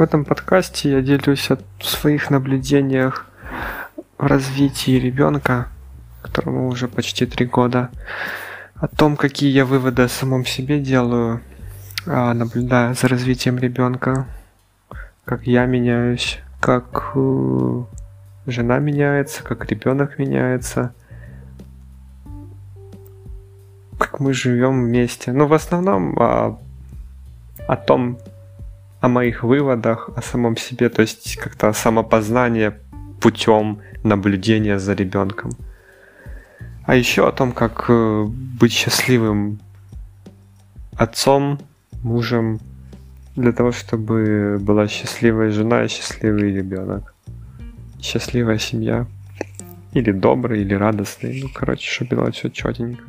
В этом подкасте я делюсь о своих наблюдениях в развитии ребенка, которому уже почти три года, о том, какие я выводы о самом себе делаю, а, наблюдая за развитием ребенка, как я меняюсь, как э, жена меняется, как ребенок меняется, как мы живем вместе. Ну, в основном о, о том, о моих выводах, о самом себе, то есть как-то самопознание путем наблюдения за ребенком. А еще о том, как э, быть счастливым отцом, мужем, для того, чтобы была счастливая жена и счастливый ребенок. Счастливая семья. Или добрый, или радостный. Ну, короче, чтобы было все четенько.